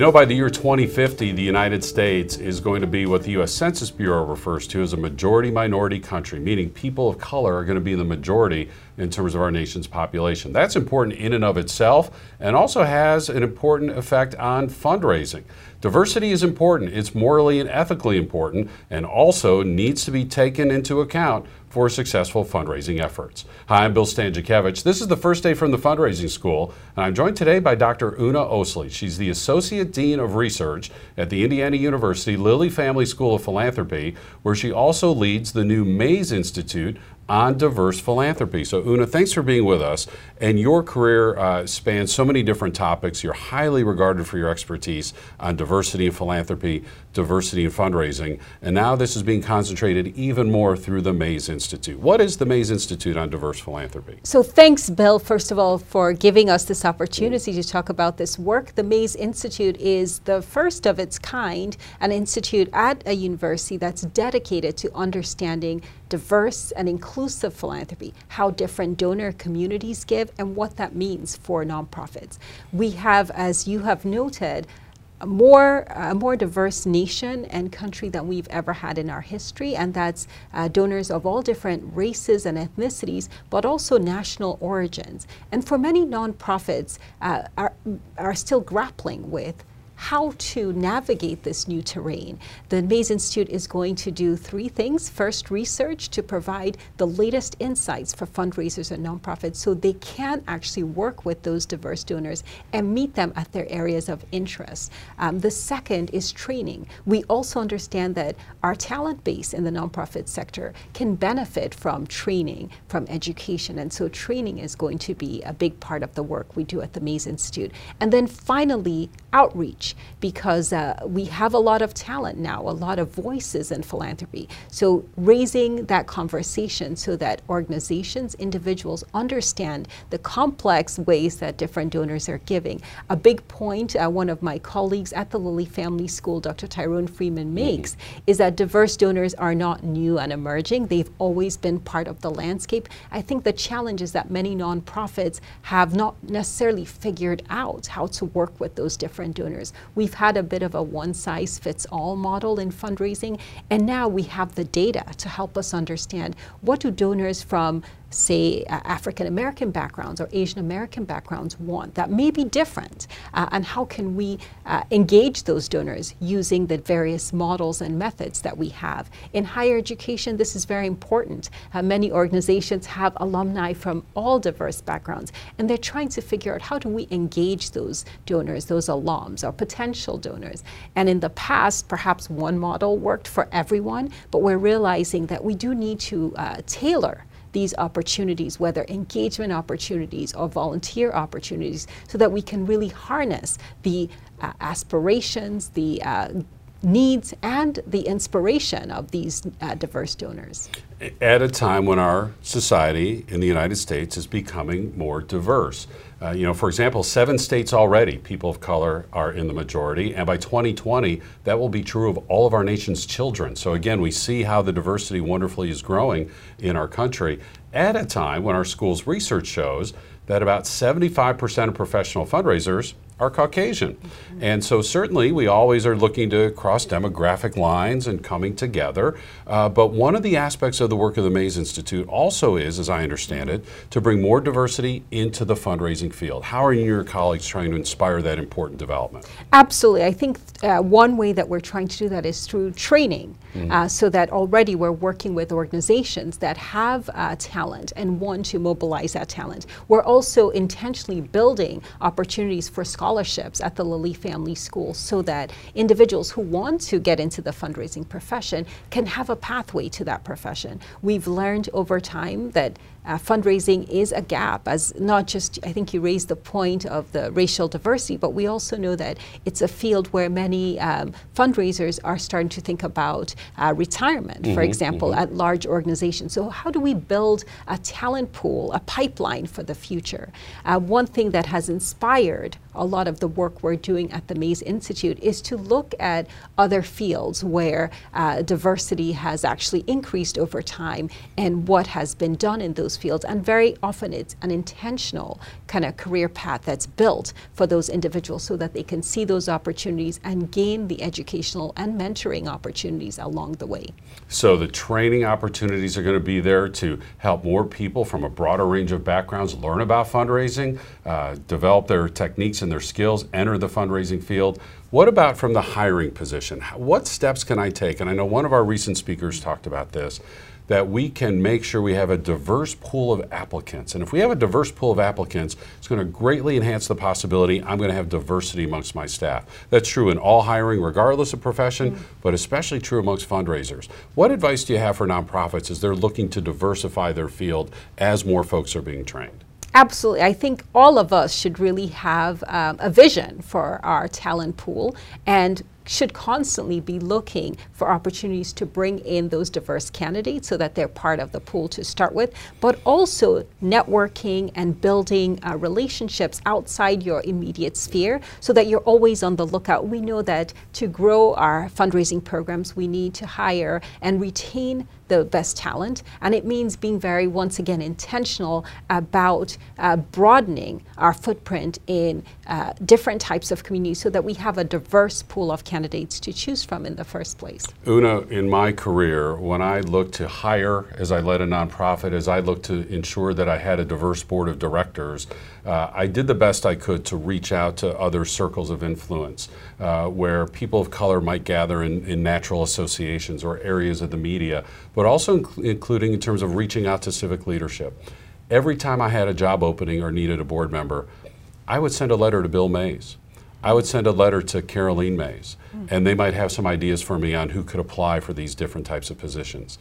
You know, by the year 2050, the United States is going to be what the U.S. Census Bureau refers to as a majority minority country, meaning people of color are going to be the majority in terms of our nation's population. That's important in and of itself and also has an important effect on fundraising. Diversity is important, it's morally and ethically important, and also needs to be taken into account for successful fundraising efforts. Hi, I'm Bill Stanczykiewicz. This is the first day from the fundraising school, and I'm joined today by Dr. Una Osili. She's the Associate Dean of Research at the Indiana University Lilly Family School of Philanthropy, where she also leads the new Mays Institute on diverse philanthropy. So, Una, thanks for being with us. And your career uh, spans so many different topics. You're highly regarded for your expertise on diversity and philanthropy, diversity and fundraising. And now this is being concentrated even more through the Mays Institute. What is the Mays Institute on diverse philanthropy? So, thanks, Bill, first of all, for giving us this opportunity to talk about this work. The Mays Institute is the first of its kind, an institute at a university that's dedicated to understanding diverse and inclusive philanthropy, how different donor communities give, and what that means for nonprofits. We have, as you have noted, more, a more diverse nation and country than we've ever had in our history, and that's uh, donors of all different races and ethnicities, but also national origins. And for many nonprofits uh, are, are still grappling with how to navigate this new terrain. The Mays Institute is going to do three things. First, research to provide the latest insights for fundraisers and nonprofits so they can actually work with those diverse donors and meet them at their areas of interest. Um, the second is training. We also understand that our talent base in the nonprofit sector can benefit from training, from education, and so training is going to be a big part of the work we do at the Mays Institute. And then finally, outreach because uh, we have a lot of talent now, a lot of voices in philanthropy. So raising that conversation so that organizations, individuals understand the complex ways that different donors are giving. A big point uh, one of my colleagues at the Lilly Family School, Dr. Tyrone Freeman, mm-hmm. makes mm-hmm. is that diverse donors are not new and emerging. They've always been part of the landscape. I think the challenge is that many nonprofits have not necessarily figured out how to work with those different donors. We've had a bit of a one size fits all model in fundraising, and now we have the data to help us understand what do donors from say, uh, African American backgrounds or Asian American backgrounds want that may be different? Uh, and how can we uh, engage those donors using the various models and methods that we have? In higher education, this is very important. Uh, many organizations have alumni from all diverse backgrounds, and they're trying to figure out how do we engage those donors, those alums, or potential donors. And in the past, perhaps one model worked for everyone, but we're realizing that we do need to uh, tailor these opportunities, whether engagement opportunities or volunteer opportunities, so that we can really harness the uh, aspirations, the uh, needs, and the inspiration of these uh, diverse donors. At a time when our society in the United States is becoming more diverse. Uh, you know, for example, seven states already, people of color are in the majority, and by 2020, that will be true of all of our nation's children. So again, we see how the diversity wonderfully is growing in our country at a time when our school's research shows that about 75% of professional fundraisers are Caucasian. And so certainly we always are looking to cross demographic lines and coming together. Uh, but one of the aspects of the work of the Mays Institute also is, as I understand it, to bring more diversity into the fundraising field. How are you and your colleagues trying to inspire that important development? Absolutely. I think uh, one way that we're trying to do that is through training, mm-hmm. uh, so that already we're working with organizations that have uh, talent and want to mobilize that talent. We're also intentionally building opportunities for scholarships scholarships at the Lilly Family School so that individuals who want to get into the fundraising profession can have a pathway to that profession. We've learned over time that uh, fundraising is a gap, as not just, I think you raised the point of the racial diversity, but we also know that it's a field where many um, fundraisers are starting to think about uh, retirement, mm-hmm, for example, mm-hmm. at large organizations. So, how do we build a talent pool, a pipeline for the future? Uh, one thing that has inspired a lot of the work we're doing at the Mays Institute is to look at other fields where uh, diversity has actually increased over time and what has been done in those fields. And very often it's an intentional kind of career path that's built for those individuals so that they can see those opportunities and gain the educational and mentoring opportunities along the way. So the training opportunities are going to be there to help more people from a broader range of backgrounds learn about fundraising, uh, develop their techniques and their skills, enter the fundraising field. What about from the hiring position? What steps can I take? And I know one of our recent speakers talked about this that we can make sure we have a diverse pool of applicants. And if we have a diverse pool of applicants, it's going to greatly enhance the possibility I'm going to have diversity amongst my staff. That's true in all hiring, regardless of profession, mm -hmm. but especially true amongst fundraisers. What advice do you have for nonprofits as they're looking to diversify their field as more folks are being trained? Absolutely. I think all of us should really have um, a vision for our talent pool and should constantly be looking for opportunities to bring in those diverse candidates so that they're part of the pool to start with, but also networking and building uh, relationships outside your immediate sphere so that you're always on the lookout. We know that to grow our fundraising programs, we need to hire and retain the best talent. And it means being very, once again, intentional about uh, broadening our footprint in uh, different types of communities so that we have a diverse pool of candidates to choose from in the first place. Una, in my career, when I looked to hire as I led a nonprofit, as I looked to ensure that I had a diverse board of directors, uh, I did the best I could to reach out to other circles of influence uh, where people of color might gather in, in, natural associations or areas of the media, but also inc including in terms of reaching out to civic leadership. Every time I had a job opening or needed a board member, I would send a letter to Bill Mays. I would send a letter to Caroline Mays, mm. and they might have some ideas for me on who could apply for these different types of positions.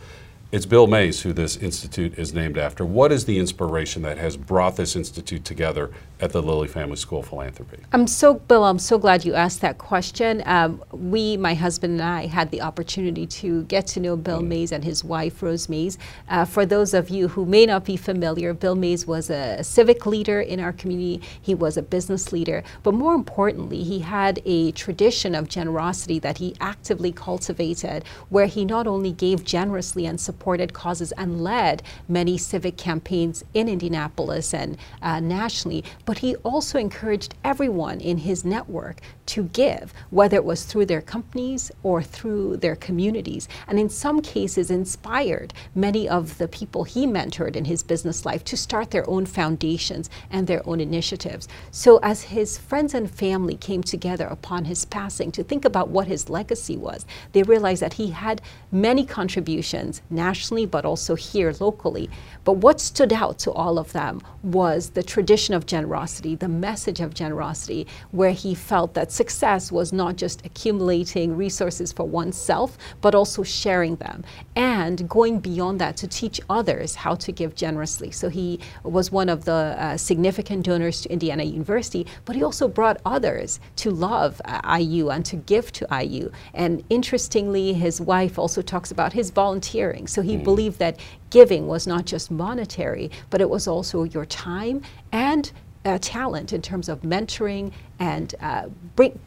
It's Bill Mays who this institute is named after. What is the inspiration that has brought this institute together at the Lilly Family School of Philanthropy? I'm so, Bill, I'm so glad you asked that question. Um, we, my husband and I, had the opportunity to get to know Bill mm. Mays and his wife, Rose Mays. Uh, for those of you who may not be familiar, Bill Mays was a, a civic leader in our community. He was a business leader. But more importantly, he had a tradition of generosity that he actively cultivated, where he not only gave generously and supported supported causes and led many civic campaigns in Indianapolis and uh, nationally, but he also encouraged everyone in his network to give, whether it was through their companies or through their communities, and in some cases inspired many of the people he mentored in his business life to start their own foundations and their own initiatives. So as his friends and family came together upon his passing to think about what his legacy was, they realized that he had many contributions, nationally, but also here locally. But what stood out to all of them was the tradition of generosity, the message of generosity, where he felt that success was not just accumulating resources for oneself, but also sharing them and going beyond that to teach others how to give generously. So he was one of the uh, significant donors to Indiana University, but he also brought others to love uh, IU and to give to IU. And interestingly, his wife also talks about his volunteering. So he mm. believed that giving was not just monetary, but it was also your time and uh, talent in terms of mentoring and uh, bring,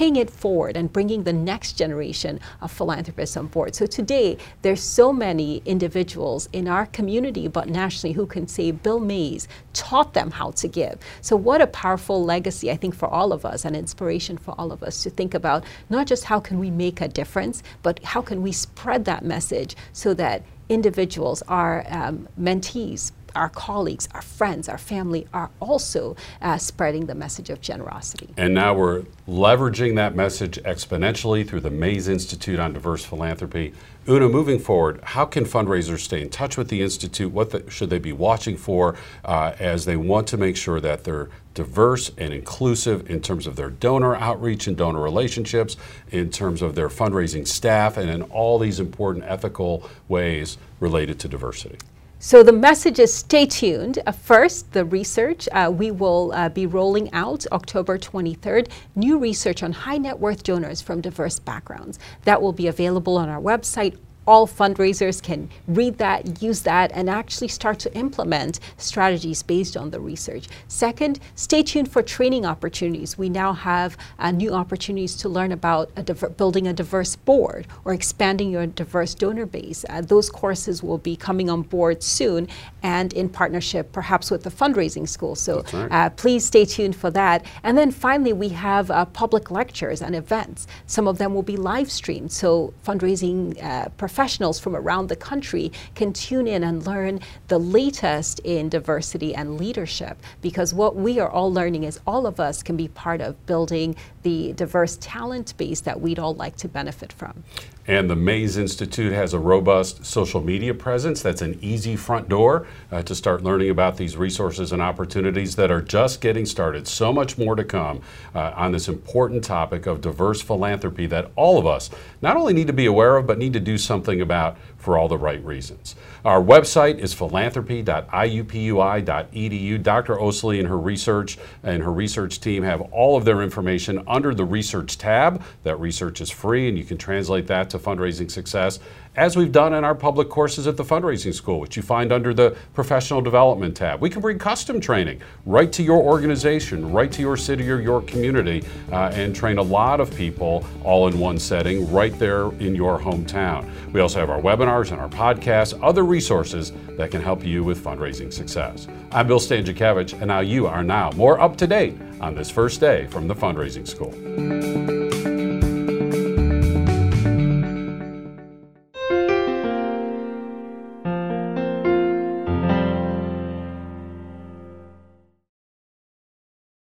paying it forward and bringing the next generation of philanthropists on board. So today, there's so many individuals in our community, but nationally, who can say Bill Mays taught them how to give. So what a powerful legacy, I think, for all of us, and inspiration for all of us to think about not just how can we make a difference, but how can we spread that message so that individuals, our um, mentees, our colleagues, our friends, our family are also uh, spreading the message of generosity. And now we're leveraging that message exponentially through the Mays Institute on Diverse Philanthropy. Una, moving forward, how can fundraisers stay in touch with the Institute? What the, should they be watching for uh, as they want to make sure that they're diverse and inclusive in terms of their donor outreach and donor relationships, in terms of their fundraising staff, and in all these important ethical ways related to diversity? So the message is stay tuned. Uh, first, the research. Uh, we will uh, be rolling out October 23rd new research on high net worth donors from diverse backgrounds. That will be available on our website all fundraisers can read that, use that, and actually start to implement strategies based on the research. Second, stay tuned for training opportunities. We now have uh, new opportunities to learn about a building a diverse board or expanding your diverse donor base. Uh, those courses will be coming on board soon and in partnership perhaps with the fundraising school. So right. uh, please stay tuned for that. And then finally, we have uh, public lectures and events. Some of them will be live streamed. So fundraising uh, professionals from around the country can tune in and learn the latest in diversity and leadership because what we are all learning is all of us can be part of building the diverse talent base that we'd all like to benefit from. And the Mays Institute has a robust social media presence. That's an easy front door uh, to start learning about these resources and opportunities that are just getting started. So much more to come uh, on this important topic of diverse philanthropy that all of us not only need to be aware of, but need to do something about for all the right reasons. Our website is philanthropy.iupui.edu. Dr. Osili and her research and her research team have all of their information under the research tab. That research is free and you can translate that to fundraising success as we've done in our public courses at the fundraising school, which you find under the professional development tab. We can bring custom training right to your organization, right to your city or your community, uh, and train a lot of people all in one setting right there in your hometown. We also have our webinars and our podcasts, other resources that can help you with fundraising success. I'm Bill Stanczykiewicz, and now you are now more up to date on this first day from the fundraising school.